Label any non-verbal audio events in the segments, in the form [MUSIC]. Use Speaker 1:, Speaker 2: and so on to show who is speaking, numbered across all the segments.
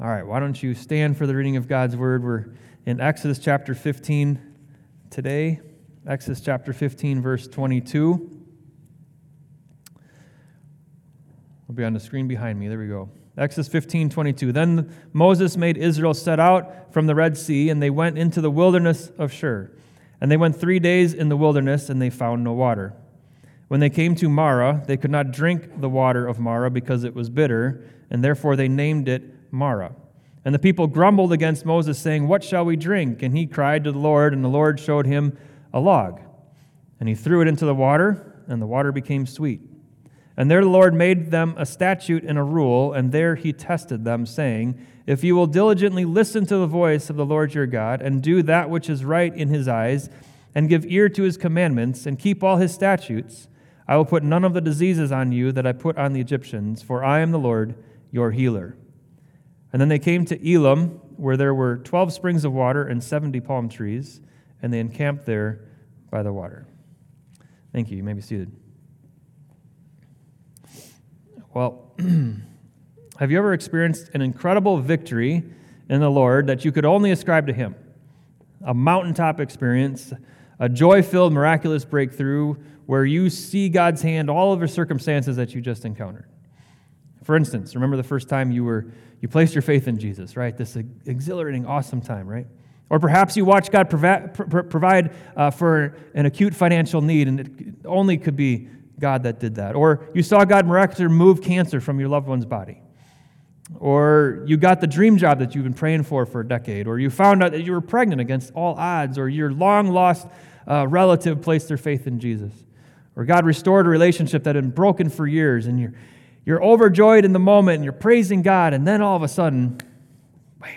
Speaker 1: All right, why don't you stand for the reading of God's word? We're in Exodus chapter 15 today. Exodus chapter 15, verse 22. Will be on the screen behind me. There we go. Exodus 15, 22. Then Moses made Israel set out from the Red Sea, and they went into the wilderness of Shur. And they went three days in the wilderness, and they found no water. When they came to Marah, they could not drink the water of Marah because it was bitter, and therefore they named it Marah. And the people grumbled against Moses, saying, What shall we drink? And he cried to the Lord, and the Lord showed him a log. And he threw it into the water, and the water became sweet. And there the Lord made them a statute and a rule, and there he tested them, saying, If you will diligently listen to the voice of the Lord your God, and do that which is right in his eyes, and give ear to his commandments, and keep all his statutes, I will put none of the diseases on you that I put on the Egyptians, for I am the Lord your healer. And then they came to Elim, where there were 12 springs of water and 70 palm trees, and they encamped there by the water. Thank you. You may be seated. Well, [CLEARS THROAT] have you ever experienced an incredible victory in the Lord that you could only ascribe to Him? A mountaintop experience, a joy filled, miraculous breakthrough where you see God's hand all over circumstances that you just encountered. For instance, remember the first time you were you placed your faith in Jesus, right? This exhilarating, awesome time, right? Or perhaps you watched God provide, uh, for an acute financial need, and it only could be God that did that. Or you saw God miraculously remove cancer from your loved one's body. Or you got the dream job that you've been praying for for a decade. Or you found out that you were pregnant against all odds. Or your long lost uh, relative placed their faith in Jesus. Or God restored a relationship that had been broken for years, and you're you're overjoyed in the moment and you're praising God, and then all of a sudden, bam,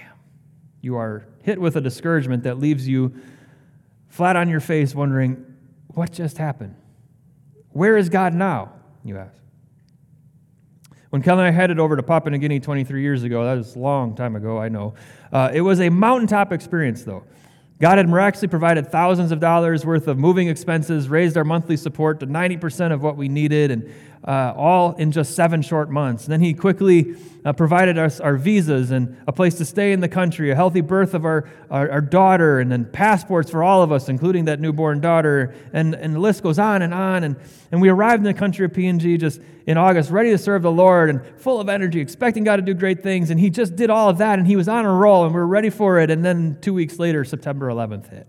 Speaker 1: you are hit with a discouragement that leaves you flat on your face wondering, what just happened? Where is God now? You ask. When Kelly and I headed over to Papua New Guinea 23 years ago, that was a long time ago, I know. Uh, it was a mountaintop experience, though. God had miraculously provided thousands of dollars worth of moving expenses, raised our monthly support to 90% of what we needed, and uh, all in just seven short months. And then he quickly uh, provided us our visas and a place to stay in the country, a healthy birth of our, our, our, daughter, and then passports for all of us, including that newborn daughter. And, and the list goes on and on. And, and we arrived in the country of PNG just in August, ready to serve the Lord and full of energy, expecting God to do great things. And he just did all of that, and he was on a roll, and we were ready for it. And then two weeks later, September 11th hit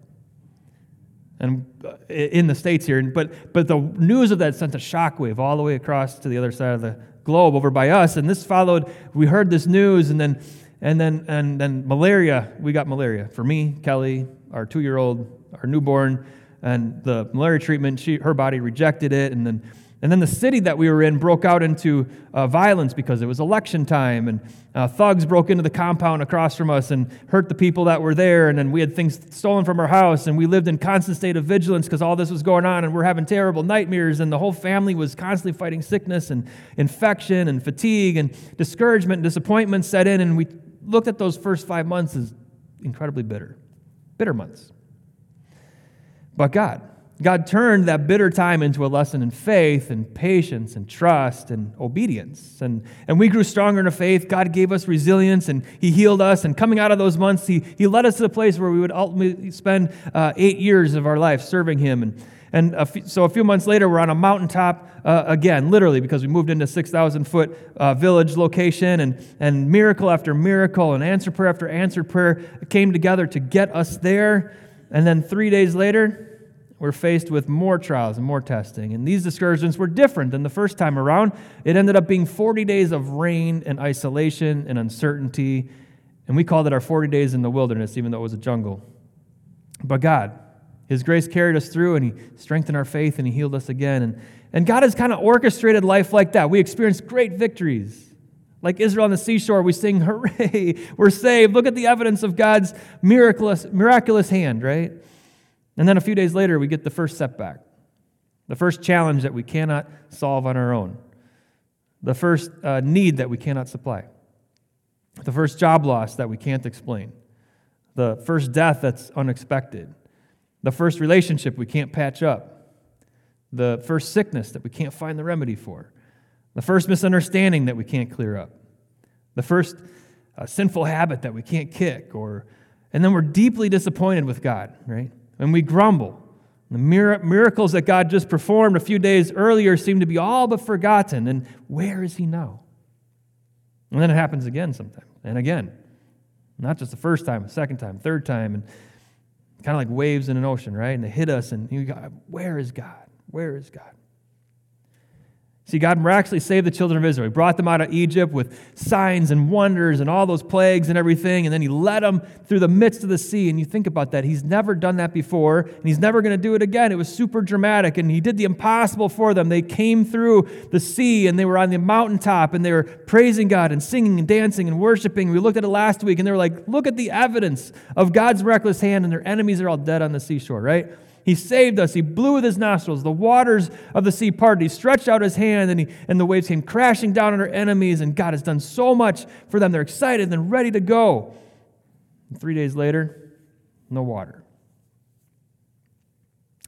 Speaker 1: and uh, in the states here. But but the news of that sent a shockwave all the way across to the other side of the globe over by us. And this followed. We heard this news, and then and then and then malaria. We got malaria for me, Kelly, our two-year-old, our newborn, and the malaria treatment. She her body rejected it, and then and then the city that we were in broke out into uh, violence because it was election time, and uh, thugs broke into the compound across from us and hurt the people that were there. And then we had things stolen from our house, and we lived in constant state of vigilance because all this was going on, and we're having terrible nightmares. And the whole family was constantly fighting sickness and infection and fatigue, and discouragement and disappointment set in. And we looked at those first five months as incredibly bitter, bitter months. But God, God turned that bitter time into a lesson in faith and patience and trust and obedience. And, and we grew stronger in our faith. God gave us resilience and He healed us. And coming out of those months, He, he led us to the place where we would ultimately spend uh, eight years of our life serving Him. And, and so a few months later, we're on a mountaintop uh, again, literally, because we moved into 6,000 foot uh, village location. And, and miracle after miracle and answer prayer after answer prayer came together to get us there. And then three days later, we're faced with more trials and more testing. And these discouragements were different than the first time around. It ended up being 40 days of rain and isolation and uncertainty. And we called it our 40 days in the wilderness, even though it was a jungle. But God, His grace carried us through and He strengthened our faith and He healed us again. And, and God has kind of orchestrated life like that. We experienced great victories. Like Israel on the seashore, we sing, Hooray, we're saved. Look at the evidence of God's miraculous, miraculous hand, right? And then a few days later, we get the first setback, the first challenge that we cannot solve on our own, the first uh, need that we cannot supply, the first job loss that we can't explain, the first death that's unexpected, the first relationship we can't patch up, the first sickness that we can't find the remedy for, the first misunderstanding that we can't clear up, the first a sinful habit that we can't kick, or, and then we're deeply disappointed with God, right? And we grumble. The miracles that God just performed a few days earlier seem to be all but forgotten. And where is He now? And then it happens again sometime, and again. Not just the first time, the second time, third time, and kind of like waves in an ocean, right? And they hit us, and you go, where is God? Where is God? See, God miraculously saved the children of Israel. He brought them out of Egypt with signs and wonders and all those plagues and everything, and then He led them through the midst of the sea. And you think about that. He's never done that before, and He's never going to do it again. It was super dramatic, and He did the impossible for them. They came through the sea, and they were on the mountaintop, and they were praising God and singing and dancing and worshiping. We looked at it last week, and they were like, look at the evidence of God's reckless hand, and their enemies are all dead on the seashore, right? He saved us. He blew with his nostrils. The waters of the sea parted. He stretched out his hand, and, he, and the waves came crashing down on our enemies. And God has done so much for them. They're excited and ready to go. And three days later, no water.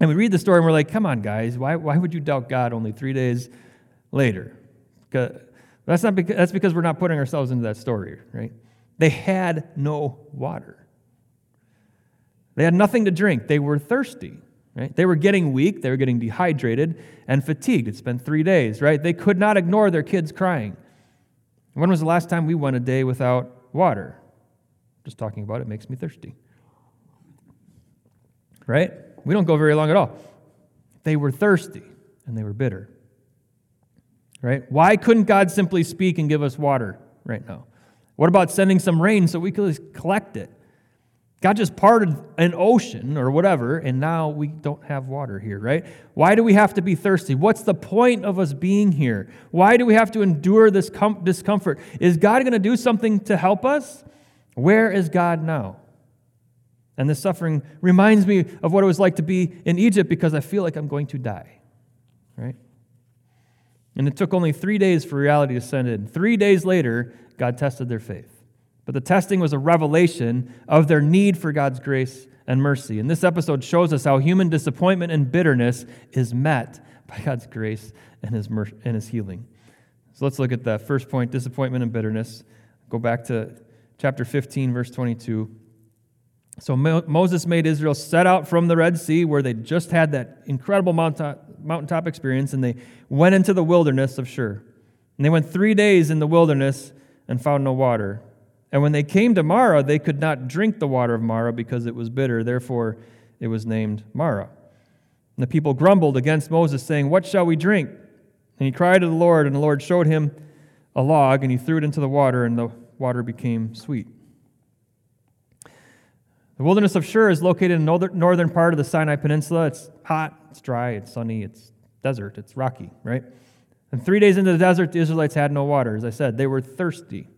Speaker 1: And we read the story and we're like, come on, guys, why, why would you doubt God only three days later? That's, not because, that's because we're not putting ourselves into that story, right? They had no water. They had nothing to drink. They were thirsty. Right? They were getting weak, they were getting dehydrated and fatigued. It's been three days, right? They could not ignore their kids crying. When was the last time we went a day without water? Just talking about it makes me thirsty. Right? We don't go very long at all. They were thirsty and they were bitter. Right? Why couldn't God simply speak and give us water right now? What about sending some rain so we could collect it? God just parted an ocean or whatever, and now we don't have water here, right? Why do we have to be thirsty? What's the point of us being here? Why do we have to endure this com- discomfort? Is God going to do something to help us? Where is God now? And this suffering reminds me of what it was like to be in Egypt because I feel like I'm going to die, right? And it took only three days for reality to set in. Three days later, God tested their faith. But the testing was a revelation of their need for God's grace and mercy. And this episode shows us how human disappointment and bitterness is met by God's grace and his, mer- and his healing. So let's look at that first point disappointment and bitterness. Go back to chapter 15, verse 22. So Mo- Moses made Israel set out from the Red Sea, where they just had that incredible mountaintop, mountaintop experience, and they went into the wilderness of Shur. And they went three days in the wilderness and found no water. And when they came to Marah, they could not drink the water of Marah because it was bitter. Therefore, it was named Marah. And the people grumbled against Moses, saying, What shall we drink? And he cried to the Lord, and the Lord showed him a log, and he threw it into the water, and the water became sweet. The wilderness of Shur is located in the northern part of the Sinai Peninsula. It's hot, it's dry, it's sunny, it's desert, it's rocky, right? And three days into the desert, the Israelites had no water. As I said, they were thirsty.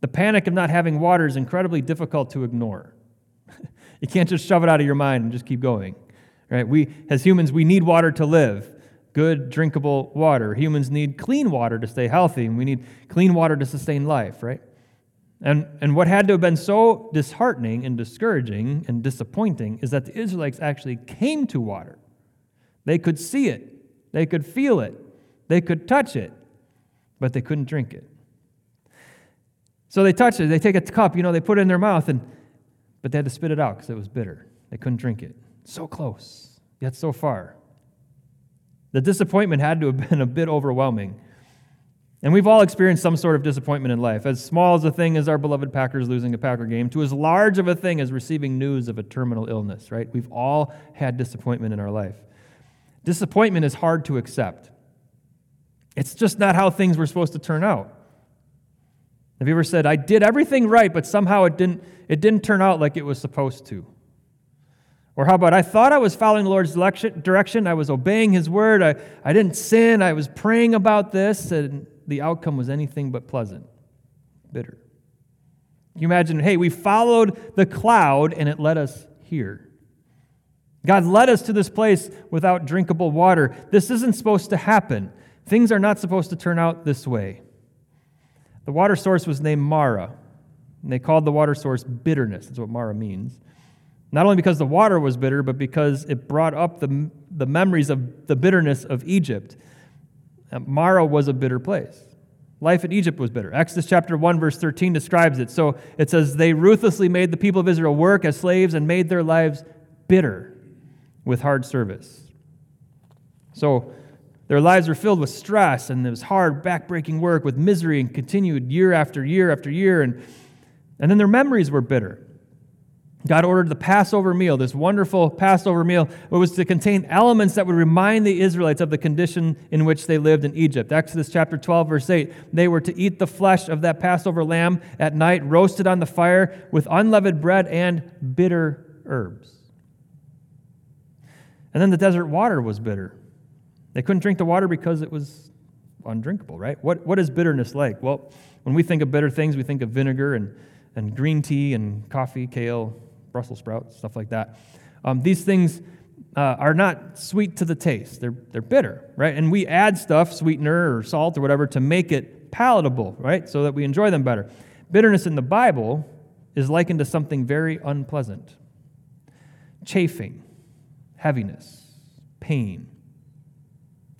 Speaker 1: The panic of not having water is incredibly difficult to ignore. [LAUGHS] you can't just shove it out of your mind and just keep going. Right? We, as humans, we need water to live. Good, drinkable water. Humans need clean water to stay healthy, and we need clean water to sustain life, right? And, and what had to have been so disheartening and discouraging and disappointing is that the Israelites actually came to water. They could see it, they could feel it, they could touch it, but they couldn't drink it. So they touch it, they take a cup, you know, they put it in their mouth, and but they had to spit it out because it was bitter. They couldn't drink it. So close, yet so far. The disappointment had to have [LAUGHS] been a bit overwhelming. And we've all experienced some sort of disappointment in life, as small as a thing as our beloved Packers losing a Packer game, to as large of a thing as receiving news of a terminal illness, right? We've all had disappointment in our life. Disappointment is hard to accept. It's just not how things were supposed to turn out. Have you ever said, I did everything right, but somehow it didn't, it didn't turn out like it was supposed to? Or how about, I thought I was following the Lord's direction, I was obeying His word, I, I didn't sin, I was praying about this, and the outcome was anything but pleasant, bitter. You imagine, hey, we followed the cloud and it led us here. God led us to this place without drinkable water. This isn't supposed to happen. Things are not supposed to turn out this way. The water source was named Marah, and they called the water source bitterness. That's what Marah means. Not only because the water was bitter, but because it brought up the, the memories of the bitterness of Egypt. Marah was a bitter place. Life in Egypt was bitter. Exodus chapter 1, verse 13 describes it. So it says, They ruthlessly made the people of Israel work as slaves and made their lives bitter with hard service. So their lives were filled with stress, and it was hard, backbreaking work with misery and continued year after year after year. And, and then their memories were bitter. God ordered the Passover meal, this wonderful Passover meal, it was to contain elements that would remind the Israelites of the condition in which they lived in Egypt. Exodus chapter 12, verse 8. They were to eat the flesh of that Passover lamb at night, roasted on the fire with unleavened bread and bitter herbs. And then the desert water was bitter. They couldn't drink the water because it was undrinkable, right? What, what is bitterness like? Well, when we think of bitter things, we think of vinegar and, and green tea and coffee, kale, Brussels sprouts, stuff like that. Um, these things uh, are not sweet to the taste. They're, they're bitter, right? And we add stuff, sweetener or salt or whatever, to make it palatable, right? So that we enjoy them better. Bitterness in the Bible is likened to something very unpleasant chafing, heaviness, pain.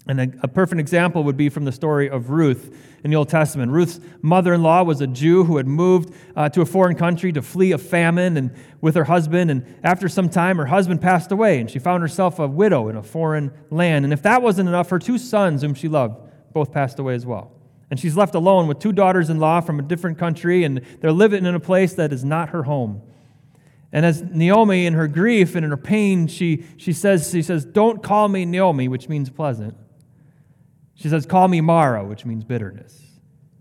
Speaker 1: And a, a, perfect example would be from the story of Ruth in the Old Testament. Ruth's mother in law was a Jew who had moved uh, to a foreign country to flee a famine and with her husband. And after some time, her husband passed away, and she found herself a widow in a foreign land. And if that wasn't enough, her two sons, whom she loved, both passed away as well. And she's left alone with two daughters in law from a different country, and they're living in a place that is not her home. And as Naomi, in her grief and in her pain, she, she, says, she says, Don't call me Naomi, which means pleasant she says, Call me Mara, which means bitterness.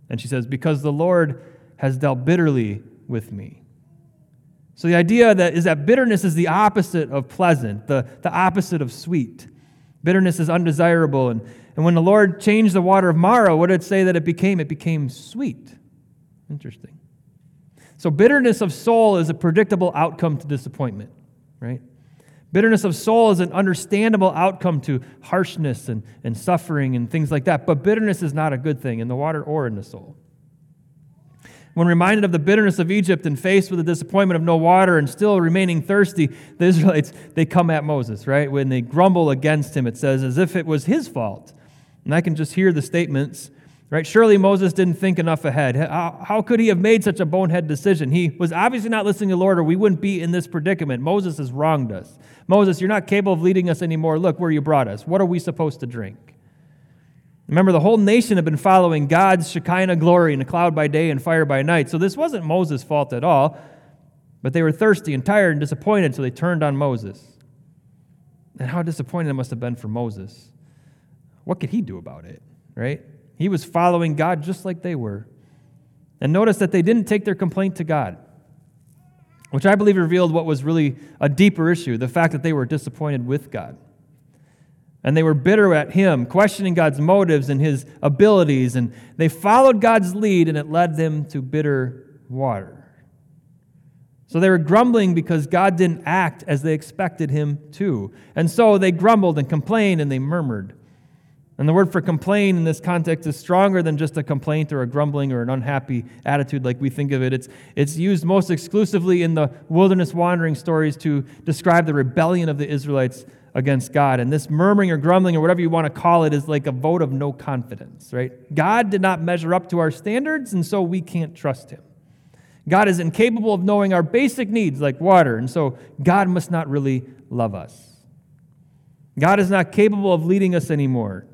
Speaker 1: And she says, Because the Lord has dealt bitterly with me. So the idea that is that bitterness is the opposite of pleasant, the, the opposite of sweet. Bitterness is undesirable. And, and when the Lord changed the water of Marah, what did it say that it became? It became sweet. Interesting. So bitterness of soul is a predictable outcome to disappointment, right? Bitterness of soul is an understandable outcome to harshness and, and suffering and things like that. But bitterness is not a good thing in the water or in the soul. When reminded of the bitterness of Egypt and faced with the disappointment of no water and still remaining thirsty, the Israelites, they come at Moses, right? When they grumble against him, it says, as if it was his fault. And I can just hear the statements Right? Surely Moses didn't think enough ahead. How, how, could he have made such a bonehead decision? He was obviously not listening to the Lord, or we wouldn't be in this predicament. Moses has wronged us. Moses, you're not capable of leading us anymore. Look where you brought us. What are we supposed to drink? Remember, the whole nation had been following God's Shekinah glory in a cloud by day and fire by night. So this wasn't Moses' fault at all. But they were thirsty and tired and disappointed, so they turned on Moses. And how disappointed it must have been for Moses. What could he do about it, right? He was following God just like they were. And notice that they didn't take their complaint to God, which I believe revealed what was really a deeper issue the fact that they were disappointed with God. And they were bitter at Him, questioning God's motives and His abilities. And they followed God's lead, and it led them to bitter water. So they were grumbling because God didn't act as they expected Him to. And so they grumbled and complained and they murmured. And the word for complain in this context is stronger than just a complaint or a grumbling or an unhappy attitude like we think of it. It's, it's used most exclusively in the wilderness wandering stories to describe the rebellion of the Israelites against God. And this murmuring or grumbling or whatever you want to call it is like a vote of no confidence, right? God did not measure up to our standards, and so we can't trust him. God is incapable of knowing our basic needs like water, and so God must not really love us. God is not capable of leading us anymore.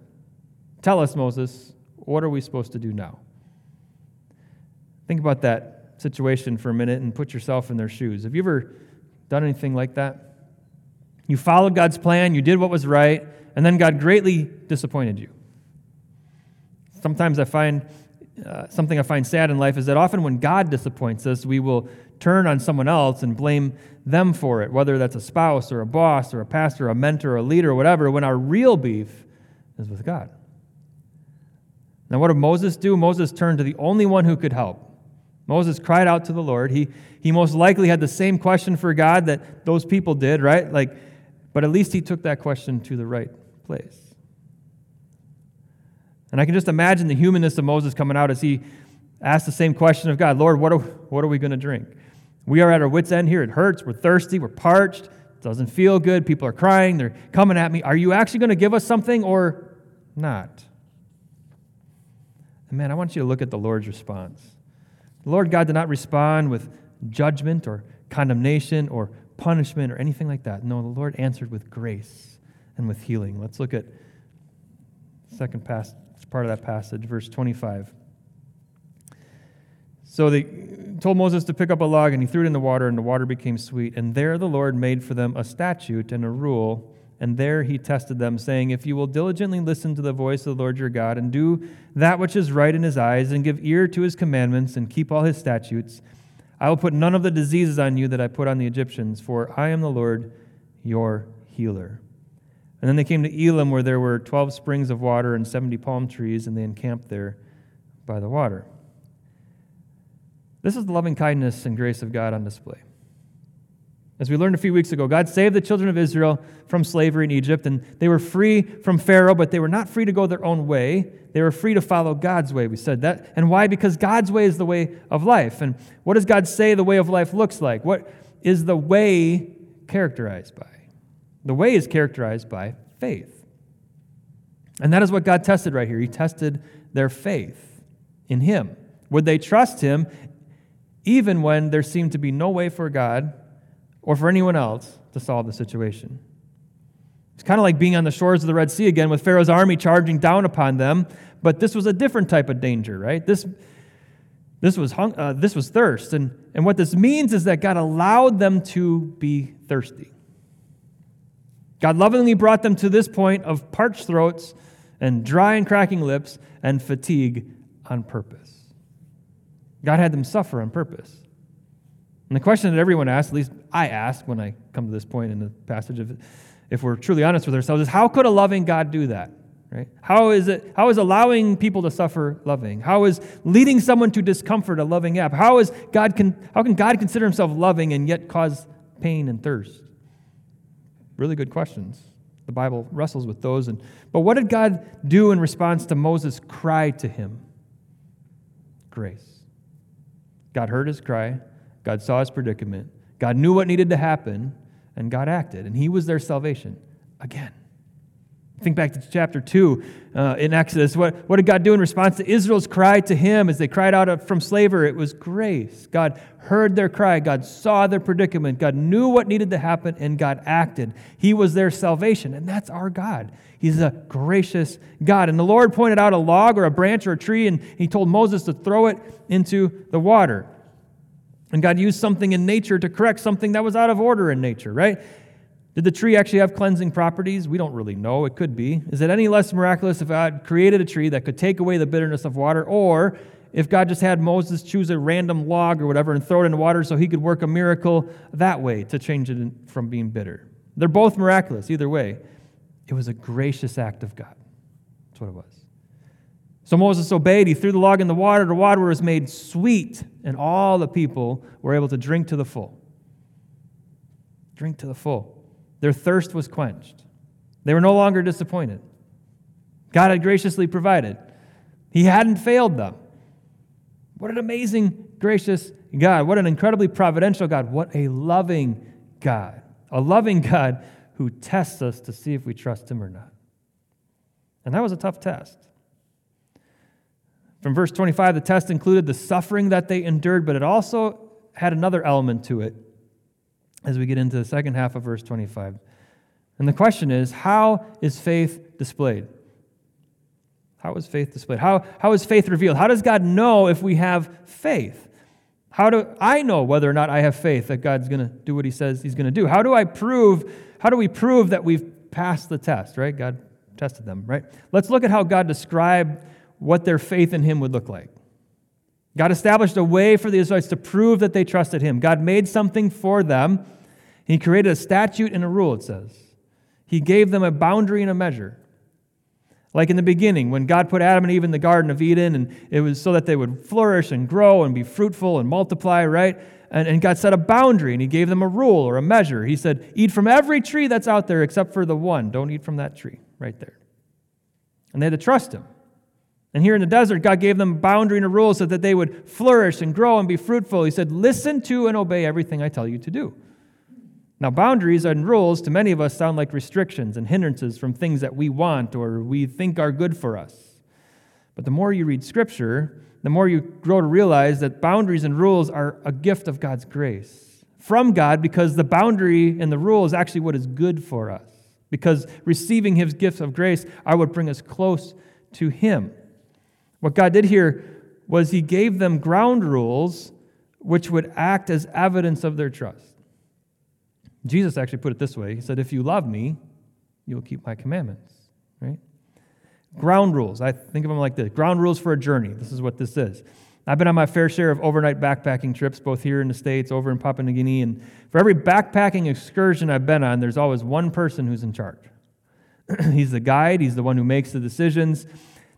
Speaker 1: Tell us, Moses, what are we supposed to do now? Think about that situation for a minute and put yourself in their shoes. Have you ever done anything like that? You followed God's plan, you did what was right, and then God greatly disappointed you. Sometimes I find uh, something I find sad in life is that often when God disappoints us, we will turn on someone else and blame them for it, whether that's a spouse or a boss or a pastor or a mentor or a leader or whatever, when our real beef is with God. Now, what did Moses do? Moses turned to the only one who could help. Moses cried out to the Lord. He, he most likely had the same question for God that those people did, right? Like, but at least he took that question to the right place. And I can just imagine the humanness of Moses coming out as he asked the same question of God Lord, what are, what are we going to drink? We are at our wits' end here. It hurts. We're thirsty. We're parched. It doesn't feel good. People are crying. They're coming at me. Are you actually going to give us something or not? Man, I want you to look at the Lord's response. The Lord God did not respond with judgment or condemnation or punishment or anything like that. No, the Lord answered with grace and with healing. Let's look at second pass, part of that passage, verse 25. So they told Moses to pick up a log, and he threw it in the water, and the water became sweet. And there the Lord made for them a statute and a rule, and there he tested them, saying, If you will diligently listen to the voice of the Lord your God, and do that which is right in his eyes, and give ear to his commandments, and keep all his statutes, I will put none of the diseases on you that I put on the Egyptians, for I am the Lord your healer. And then they came to Elim, where there were 12 springs of water and 70 palm trees, and they encamped there by the water. This is the loving kindness and grace of God on display. As we learned a few weeks ago, God saved the children of Israel from slavery in Egypt, and they were free from Pharaoh, but they were not free to go their own way. They were free to follow God's way. We said that. And why? Because God's way is the way of life. And what does God say the way of life looks like? What is the way characterized by? The way is characterized by faith. And that is what God tested right here. He tested their faith in Him. Would they trust Him even when there seemed to be no way for God or for anyone else to solve the situation. It's kind of like being on the shores of the Red Sea again with Pharaoh's army charging down upon them, but this was a different type of danger, right? This, this, was, hung, uh, this was thirst. And, and what this means is that God allowed them to be thirsty. God lovingly brought them to this point of parched throats and dry and cracking lips and fatigue on purpose. God had them suffer on purpose. And the question that everyone asks, at least I ask when I come to this point in the passage, of, if we're truly honest with ourselves, is how could a loving God do that? Right? How is it? How is allowing people to suffer loving? How is leading someone to discomfort a loving app? How is God? Can, how can God consider Himself loving and yet cause pain and thirst? Really good questions. The Bible wrestles with those. And but what did God do in response to Moses' cry to Him? Grace. God heard his cry, God saw his predicament, God knew what needed to happen, and God acted. And he was their salvation again. Think back to chapter 2 uh, in Exodus. What, what did God do in response to Israel's cry to him as they cried out from slavery? It was grace. God heard their cry. God saw their predicament. God knew what needed to happen, and God acted. He was their salvation, and that's our God. He's a gracious God. And the Lord pointed out a log or a branch or a tree, and he told Moses to throw it into the water. And God used something in nature to correct something that was out of order in nature, right? Did the tree actually have cleansing properties? We don't really know. It could be. Is it any less miraculous if God created a tree that could take away the bitterness of water, or if God just had Moses choose a random log or whatever and throw it in water so he could work a miracle that way to change it from being bitter? They're both miraculous, either way. It was a gracious act of God. That's what it was. So Moses obeyed. He threw the log in the water. The water was made sweet, and all the people were able to drink to the full. Drink to the full. Their thirst was quenched. They were no longer disappointed. God had graciously provided, He hadn't failed them. What an amazing, gracious God. What an incredibly providential God. What a loving God. A loving God who tests us to see if we trust Him or not. And that was a tough test. From verse 25, the test included the suffering that they endured, but it also had another element to it as we get into the second half of verse 25. And the question is how is faith displayed? How is faith displayed? How, how is faith revealed? How does God know if we have faith? How do I know whether or not I have faith that God's going to do what he says he's going to do? How do I prove, how do we prove that we've passed the test, right? God tested them, right? Let's look at how God described what their faith in him would look like. God established a way for the Israelites to prove that they trusted him. God made something for them. He created a statute and a rule, it says. He gave them a boundary and a measure. Like in the beginning, when God put Adam and Eve in the Garden of Eden, and it was so that they would flourish and grow and be fruitful and multiply, right? And, and God set a boundary and He gave them a rule or a measure. He said, Eat from every tree that's out there except for the one. Don't eat from that tree right there. And they had to trust Him. And here in the desert, God gave them a boundary and a rule so that they would flourish and grow and be fruitful. He said, Listen to and obey everything I tell you to do. Now, boundaries and rules to many of us sound like restrictions and hindrances from things that we want or we think are good for us. But the more you read Scripture, the more you grow to realize that boundaries and rules are a gift of God's grace from God because the boundary and the rule is actually what is good for us. Because receiving His gifts of grace, I would bring us close to Him. What God did here was He gave them ground rules which would act as evidence of their trust. Jesus actually put it this way He said, If you love me, you will keep my commandments, right? Ground rules. I think of them like this ground rules for a journey. This is what this is. I've been on my fair share of overnight backpacking trips, both here in the States, over in Papua New Guinea, and for every backpacking excursion I've been on, there's always one person who's in charge. [CLEARS THROAT] he's the guide, he's the one who makes the decisions,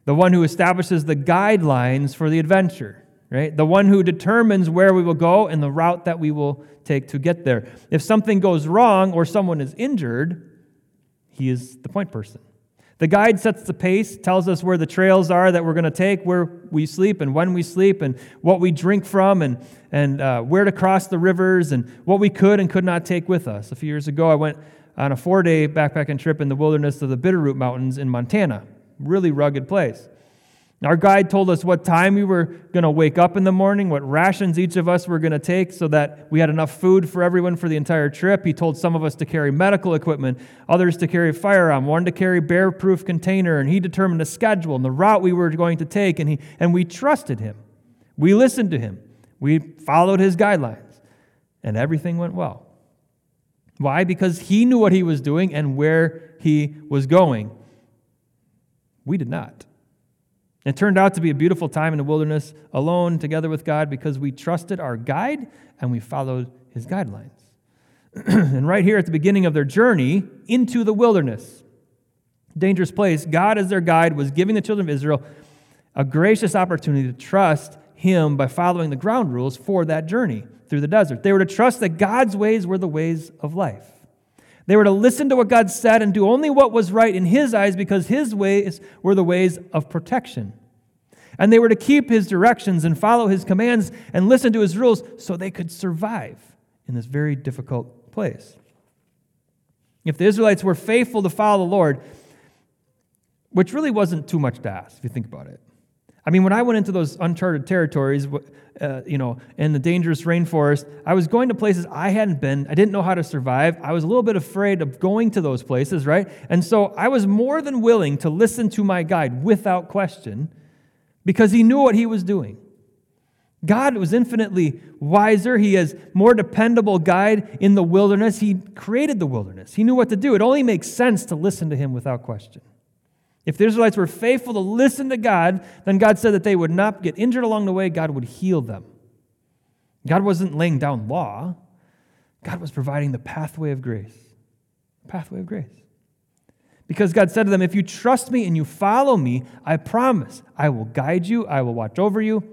Speaker 1: the one who establishes the guidelines for the adventure right? The one who determines where we will go and the route that we will take to get there. If something goes wrong or someone is injured, he is the point person. The guide sets the pace, tells us where the trails are that we're going to take, where we sleep and when we sleep, and what we drink from, and, and uh, where to cross the rivers, and what we could and could not take with us. A few years ago, I went on a four day backpacking trip in the wilderness of the Bitterroot Mountains in Montana. Really rugged place. Our guide told us what time we were going to wake up in the morning, what rations each of us were going to take so that we had enough food for everyone for the entire trip. He told some of us to carry medical equipment, others to carry firearm, one to carry bear proof container, and he determined the schedule and the route we were going to take, and, he, and we trusted him. We listened to him. We followed his guidelines, and everything went well. Why? Because he knew what he was doing and where he was going. We did not. It turned out to be a beautiful time in the wilderness, alone together with God, because we trusted our guide and we followed his guidelines. [CLEARS THROAT] and right here at the beginning of their journey into the wilderness, dangerous place, God, as their guide, was giving the children of Israel a gracious opportunity to trust him by following the ground rules for that journey through the desert. They were to trust that God's ways were the ways of life. They were to listen to what God said and do only what was right in His eyes because His ways were the ways of protection. And they were to keep His directions and follow His commands and listen to His rules so they could survive in this very difficult place. If the Israelites were faithful to follow the Lord, which really wasn't too much to ask if you think about it, I mean, when I went into those uncharted territories, uh, you know, in the dangerous rainforest, I was going to places I hadn't been. I didn't know how to survive. I was a little bit afraid of going to those places, right? And so I was more than willing to listen to my guide without question because he knew what he was doing. God was infinitely wiser. He is more dependable guide in the wilderness. He created the wilderness. He knew what to do. It only makes sense to listen to him without question. If the Israelites were faithful to listen to God, then God said that they would not get injured along the way, God would heal them. God wasn't laying down law, God was providing the pathway of grace. Pathway of grace. Because God said to them, If you trust me and you follow me, I promise I will guide you, I will watch over you,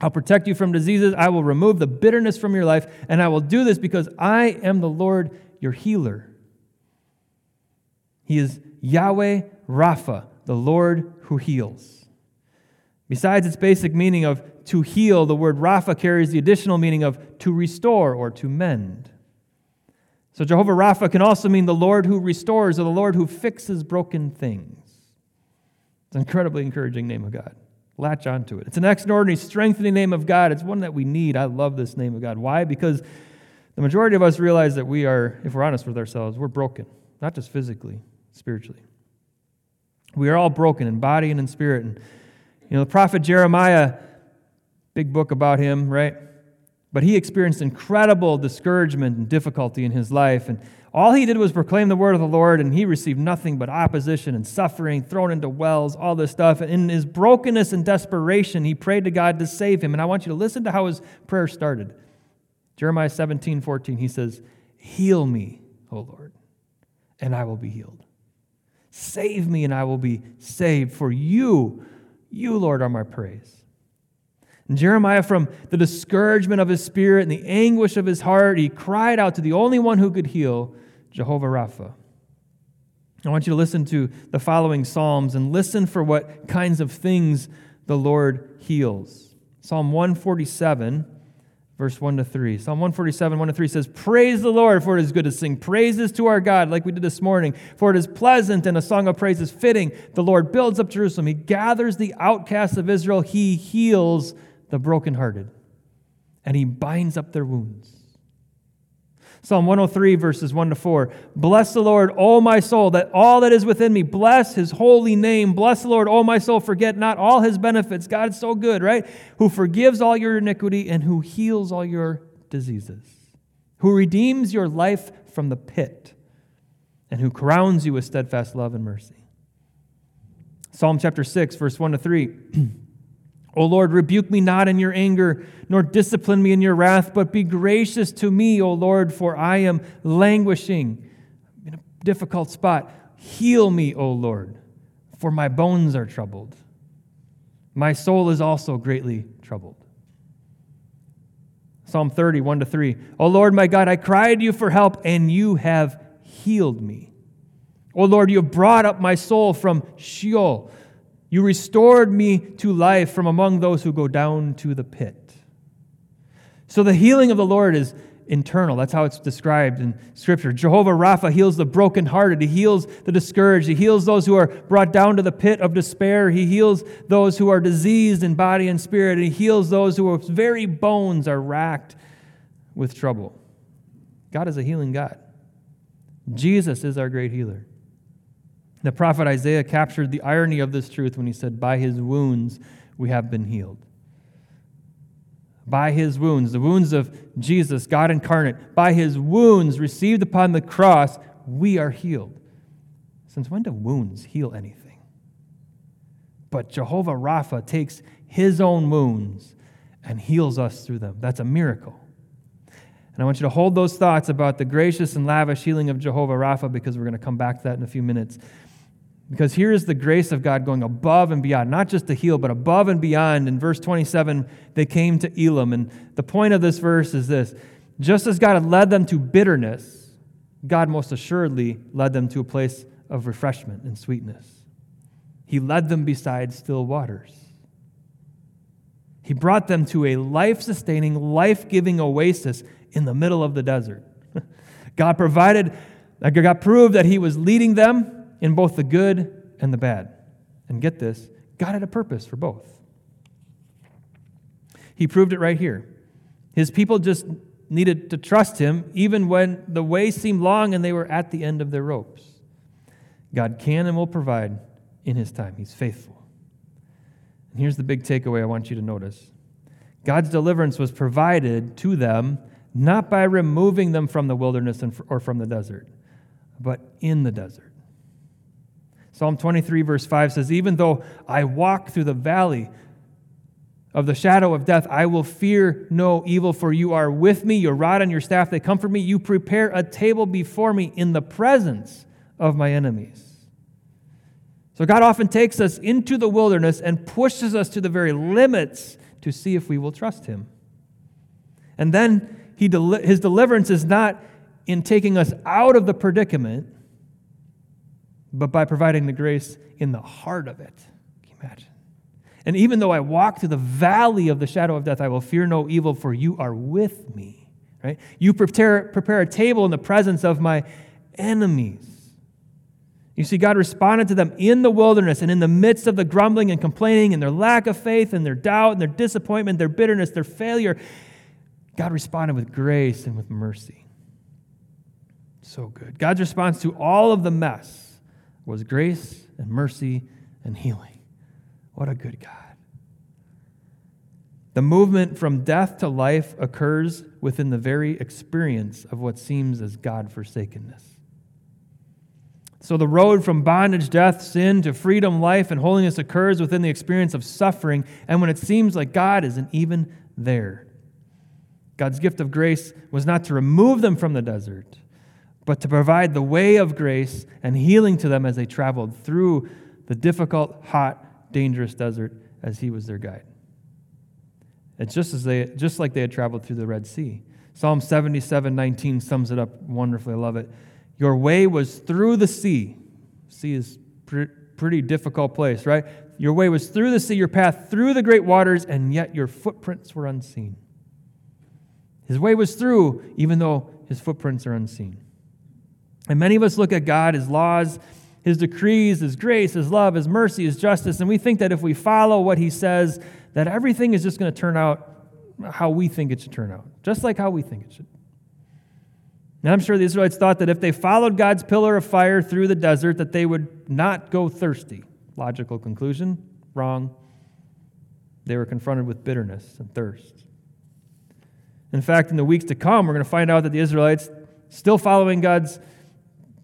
Speaker 1: I'll protect you from diseases, I will remove the bitterness from your life, and I will do this because I am the Lord your healer. He is Yahweh Rapha, the Lord who heals. Besides its basic meaning of to heal, the word Rapha carries the additional meaning of to restore or to mend. So Jehovah Rapha can also mean the Lord who restores or the Lord who fixes broken things. It's an incredibly encouraging name of God. Latch onto it. It's an extraordinary, strengthening name of God. It's one that we need. I love this name of God. Why? Because the majority of us realize that we are, if we're honest with ourselves, we're broken, not just physically, spiritually. We are all broken in body and in spirit. And, you know, the prophet Jeremiah, big book about him, right? But he experienced incredible discouragement and difficulty in his life. And all he did was proclaim the word of the Lord, and he received nothing but opposition and suffering, thrown into wells, all this stuff. And in his brokenness and desperation, he prayed to God to save him. And I want you to listen to how his prayer started. Jeremiah 17, 14, he says, Heal me, O Lord, and I will be healed. Save me, and I will be saved. For you, you, Lord, are my praise. And Jeremiah, from the discouragement of his spirit and the anguish of his heart, he cried out to the only one who could heal, Jehovah Rapha. I want you to listen to the following Psalms and listen for what kinds of things the Lord heals. Psalm 147, verse 1 to 3. Psalm 147, 1 to 3 says, Praise the Lord, for it is good to sing praises to our God, like we did this morning. For it is pleasant, and a song of praise is fitting. The Lord builds up Jerusalem. He gathers the outcasts of Israel. He heals the brokenhearted, and he binds up their wounds. Psalm 103, verses 1 to 4. Bless the Lord, O my soul, that all that is within me, bless his holy name. Bless the Lord, O my soul, forget not all his benefits. God's so good, right? Who forgives all your iniquity and who heals all your diseases, who redeems your life from the pit, and who crowns you with steadfast love and mercy. Psalm chapter 6, verse 1 to 3. [CLEARS THROAT] O Lord, rebuke me not in your anger, nor discipline me in your wrath, but be gracious to me, O Lord, for I am languishing in a difficult spot. Heal me, O Lord, for my bones are troubled. My soul is also greatly troubled. Psalm 30, 1 to 3. O Lord, my God, I cried to you for help, and you have healed me. O Lord, you have brought up my soul from Sheol you restored me to life from among those who go down to the pit. So the healing of the Lord is internal. That's how it's described in Scripture. Jehovah Rapha heals the brokenhearted. He heals the discouraged. He heals those who are brought down to the pit of despair. He heals those who are diseased in body and spirit. And he heals those whose very bones are racked with trouble. God is a healing God. Jesus is our great healer. The prophet Isaiah captured the irony of this truth when he said, By his wounds we have been healed. By his wounds, the wounds of Jesus, God incarnate, by his wounds received upon the cross, we are healed. Since when do wounds heal anything? But Jehovah Rapha takes his own wounds and heals us through them. That's a miracle. And I want you to hold those thoughts about the gracious and lavish healing of Jehovah Rapha because we're going to come back to that in a few minutes. Because here is the grace of God going above and beyond, not just to heal, but above and beyond. In verse 27, they came to Elim. And the point of this verse is this just as God had led them to bitterness, God most assuredly led them to a place of refreshment and sweetness. He led them beside still waters. He brought them to a life sustaining, life giving oasis in the middle of the desert. [LAUGHS] God provided, God proved that He was leading them in both the good and the bad. And get this God had a purpose for both. He proved it right here. His people just needed to trust him even when the way seemed long and they were at the end of their ropes. God can and will provide in his time. He's faithful. And here's the big takeaway I want you to notice God's deliverance was provided to them not by removing them from the wilderness or from the desert, but in the desert. Psalm 23, verse 5 says, Even though I walk through the valley of the shadow of death, I will fear no evil, for you are with me. Your rod and your staff, they comfort me. You prepare a table before me in the presence of my enemies. So God often takes us into the wilderness and pushes us to the very limits to see if we will trust Him. And then he His deliverance is not in taking us out of the predicament but by providing the grace in the heart of it. Can you imagine? And even though I walk through the valley of the shadow of death, I will fear no evil, for you are with me. Right? You prepare, prepare a table in the presence of my enemies. You see, God responded to them in the wilderness and in the midst of the grumbling and complaining and their lack of faith and their doubt and their disappointment, their bitterness, their failure. God responded with grace and with mercy. So good. God's response to all of the mess was grace and mercy and healing. What a good God. The movement from death to life occurs within the very experience of what seems as God forsakenness. So, the road from bondage, death, sin to freedom, life, and holiness occurs within the experience of suffering, and when it seems like God isn't even there. God's gift of grace was not to remove them from the desert, but to provide the way of grace and healing to them as they traveled through the difficult, hot, dangerous desert as he was their guide. It's just, as they, just like they had traveled through the Red Sea. Psalm 77 19 sums it up wonderfully. I love it. Your way was through the sea. Sea is pre- pretty difficult place, right? Your way was through the sea, your path through the great waters, and yet your footprints were unseen. His way was through, even though his footprints are unseen. And many of us look at God, his laws, his decrees, his grace, his love, his mercy, his justice, and we think that if we follow what he says, that everything is just going to turn out how we think it should turn out, just like how we think it should. And I'm sure the Israelites thought that if they followed God's pillar of fire through the desert, that they would not go thirsty. Logical conclusion, wrong. They were confronted with bitterness and thirst. In fact, in the weeks to come, we're going to find out that the Israelites, still following God's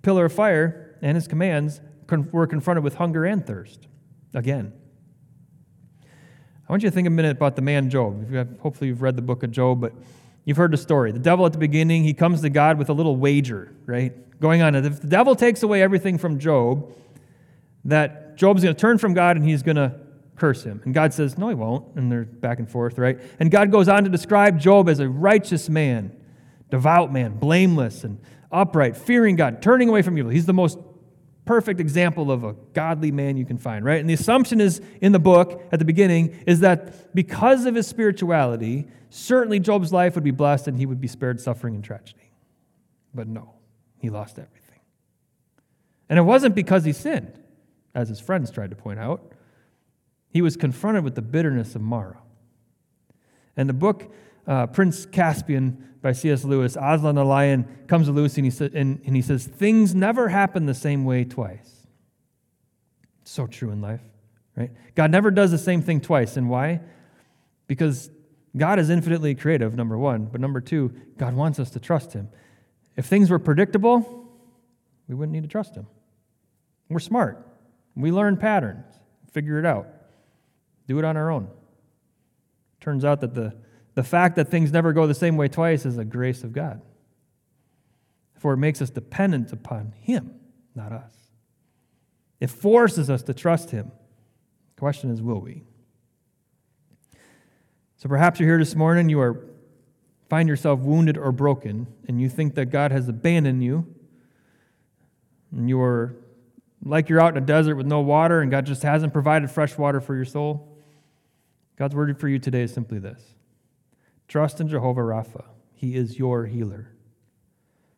Speaker 1: pillar of fire and his commands, were confronted with hunger and thirst again. I want you to think a minute about the man Job. hopefully, you've read the book of Job, but you've heard the story. The devil at the beginning, he comes to God with a little wager, right? Going on. If the devil takes away everything from Job, that Job's going to turn from God and he's going to curse him. And God says, No, he won't. And they're back and forth, right? And God goes on to describe Job as a righteous man, devout man, blameless and upright, fearing God, turning away from evil. He's the most perfect example of a godly man you can find, right? And the assumption is in the book at the beginning is that because of his spirituality, certainly Job's life would be blessed and he would be spared suffering and tragedy. But no, he lost everything. And it wasn't because he sinned, as his friends tried to point out. He was confronted with the bitterness of Marah. And the book, uh, Prince Caspian, by C.S. Lewis, Aslan the lion comes to Lucy and he, sa- and, and he says, Things never happen the same way twice. So true in life, right? God never does the same thing twice. And why? Because God is infinitely creative, number one. But number two, God wants us to trust Him. If things were predictable, we wouldn't need to trust Him. We're smart. We learn patterns, figure it out, do it on our own. Turns out that the the fact that things never go the same way twice is a grace of God. For it makes us dependent upon Him, not us. It forces us to trust Him. The question is, will we? So perhaps you're here this morning, you are find yourself wounded or broken, and you think that God has abandoned you, and you are like you're out in a desert with no water, and God just hasn't provided fresh water for your soul. God's word for you today is simply this Trust in Jehovah Rapha. He is your healer.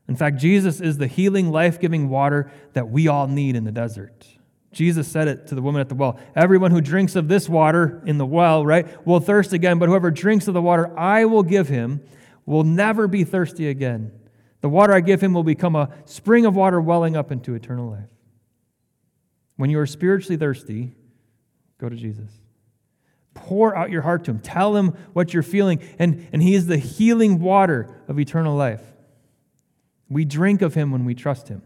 Speaker 1: In fact, Jesus is the healing, life giving water that we all need in the desert. Jesus said it to the woman at the well Everyone who drinks of this water in the well, right, will thirst again, but whoever drinks of the water I will give him will never be thirsty again. The water I give him will become a spring of water welling up into eternal life. When you are spiritually thirsty, go to Jesus. Pour out your heart to Him. Tell Him what you're feeling. And, and He is the healing water of eternal life. We drink of Him when we trust Him.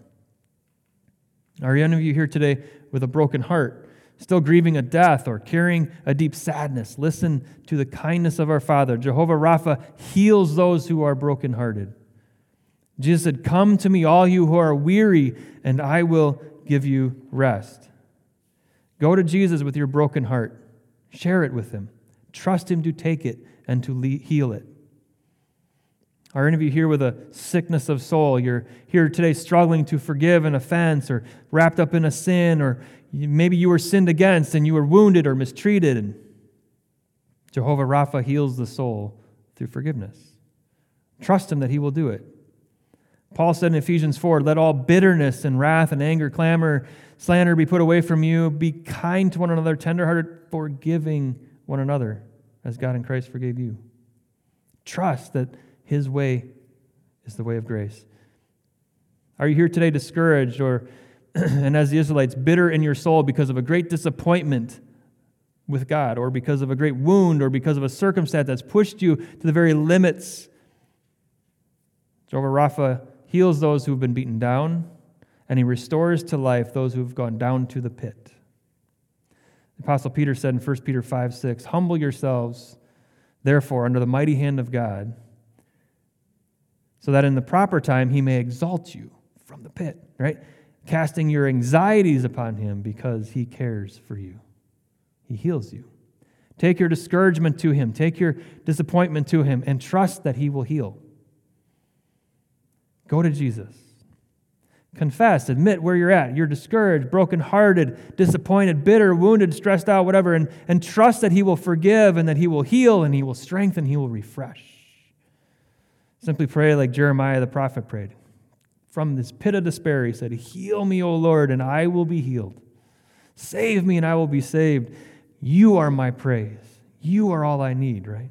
Speaker 1: Are any of you here today with a broken heart, still grieving a death or carrying a deep sadness? Listen to the kindness of our Father. Jehovah Rapha heals those who are brokenhearted. Jesus said, Come to me, all you who are weary, and I will give you rest. Go to Jesus with your broken heart. Share it with Him. Trust Him to take it and to heal it. Are any of you here with a sickness of soul? You're here today struggling to forgive an offense or wrapped up in a sin, or maybe you were sinned against and you were wounded or mistreated. And Jehovah Rapha heals the soul through forgiveness. Trust Him that He will do it. Paul said in Ephesians 4 Let all bitterness and wrath and anger, clamor, slander be put away from you. Be kind to one another, tenderhearted, forgiving one another as God in Christ forgave you. Trust that His way is the way of grace. Are you here today discouraged or, [CLEARS THROAT] and as the Israelites, bitter in your soul because of a great disappointment with God or because of a great wound or because of a circumstance that's pushed you to the very limits? Jehovah Rapha heals those who have been beaten down, and he restores to life those who have gone down to the pit. The Apostle Peter said in 1 Peter 5 6, Humble yourselves, therefore, under the mighty hand of God, so that in the proper time he may exalt you from the pit, right? Casting your anxieties upon him because he cares for you. He heals you. Take your discouragement to him, take your disappointment to him, and trust that he will heal. Go to Jesus. Confess, admit where you're at. You're discouraged, brokenhearted, disappointed, bitter, wounded, stressed out, whatever, and, and trust that He will forgive and that He will heal and He will strengthen, He will refresh. Simply pray like Jeremiah the prophet prayed. From this pit of despair, he said, Heal me, O Lord, and I will be healed. Save me, and I will be saved. You are my praise. You are all I need, right?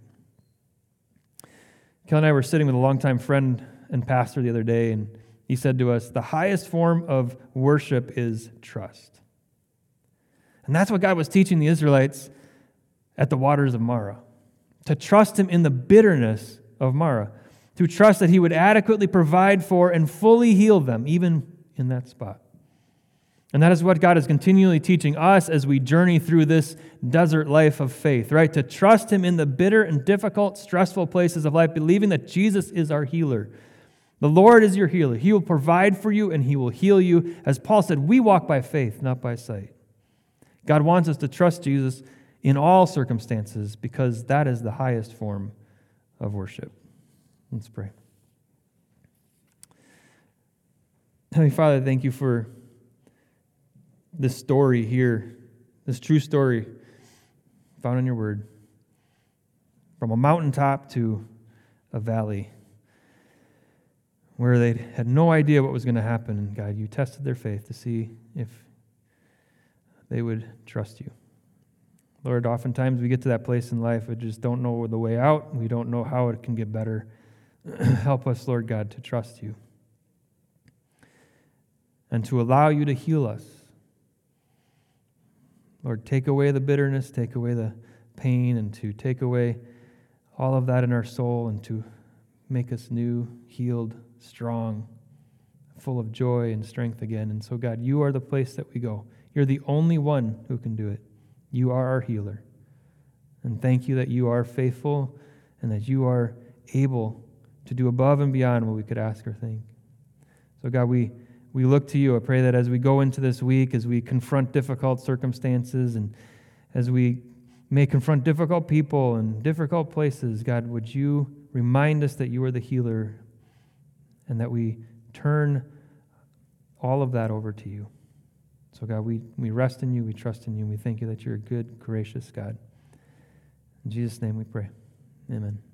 Speaker 1: Kel and I were sitting with a longtime friend and pastor the other day, and he said to us, The highest form of worship is trust. And that's what God was teaching the Israelites at the waters of Marah to trust Him in the bitterness of Marah to trust that He would adequately provide for and fully heal them, even in that spot. And that is what God is continually teaching us as we journey through this desert life of faith, right? To trust Him in the bitter and difficult, stressful places of life, believing that Jesus is our healer. The Lord is your healer. He will provide for you and He will heal you. As Paul said, we walk by faith, not by sight. God wants us to trust Jesus in all circumstances because that is the highest form of worship. Let's pray. Heavenly Father, thank you for this story here, this true story found in your word. From a mountaintop to a valley where they had no idea what was going to happen. And God, you tested their faith to see if they would trust you. Lord, oftentimes we get to that place in life, we just don't know the way out. We don't know how it can get better. [CLEARS THROAT] Help us, Lord God, to trust you and to allow you to heal us. Lord, take away the bitterness, take away the pain, and to take away all of that in our soul and to make us new, healed, strong, full of joy and strength again. And so, God, you are the place that we go. You're the only one who can do it. You are our healer. And thank you that you are faithful and that you are able to do above and beyond what we could ask or think. So, God, we, we look to you. I pray that as we go into this week, as we confront difficult circumstances, and as we may confront difficult people and difficult places, God, would you remind us that you are the healer and that we turn all of that over to you. So, God, we, we rest in you, we trust in you, and we thank you that you're a good, gracious God. In Jesus' name we pray. Amen.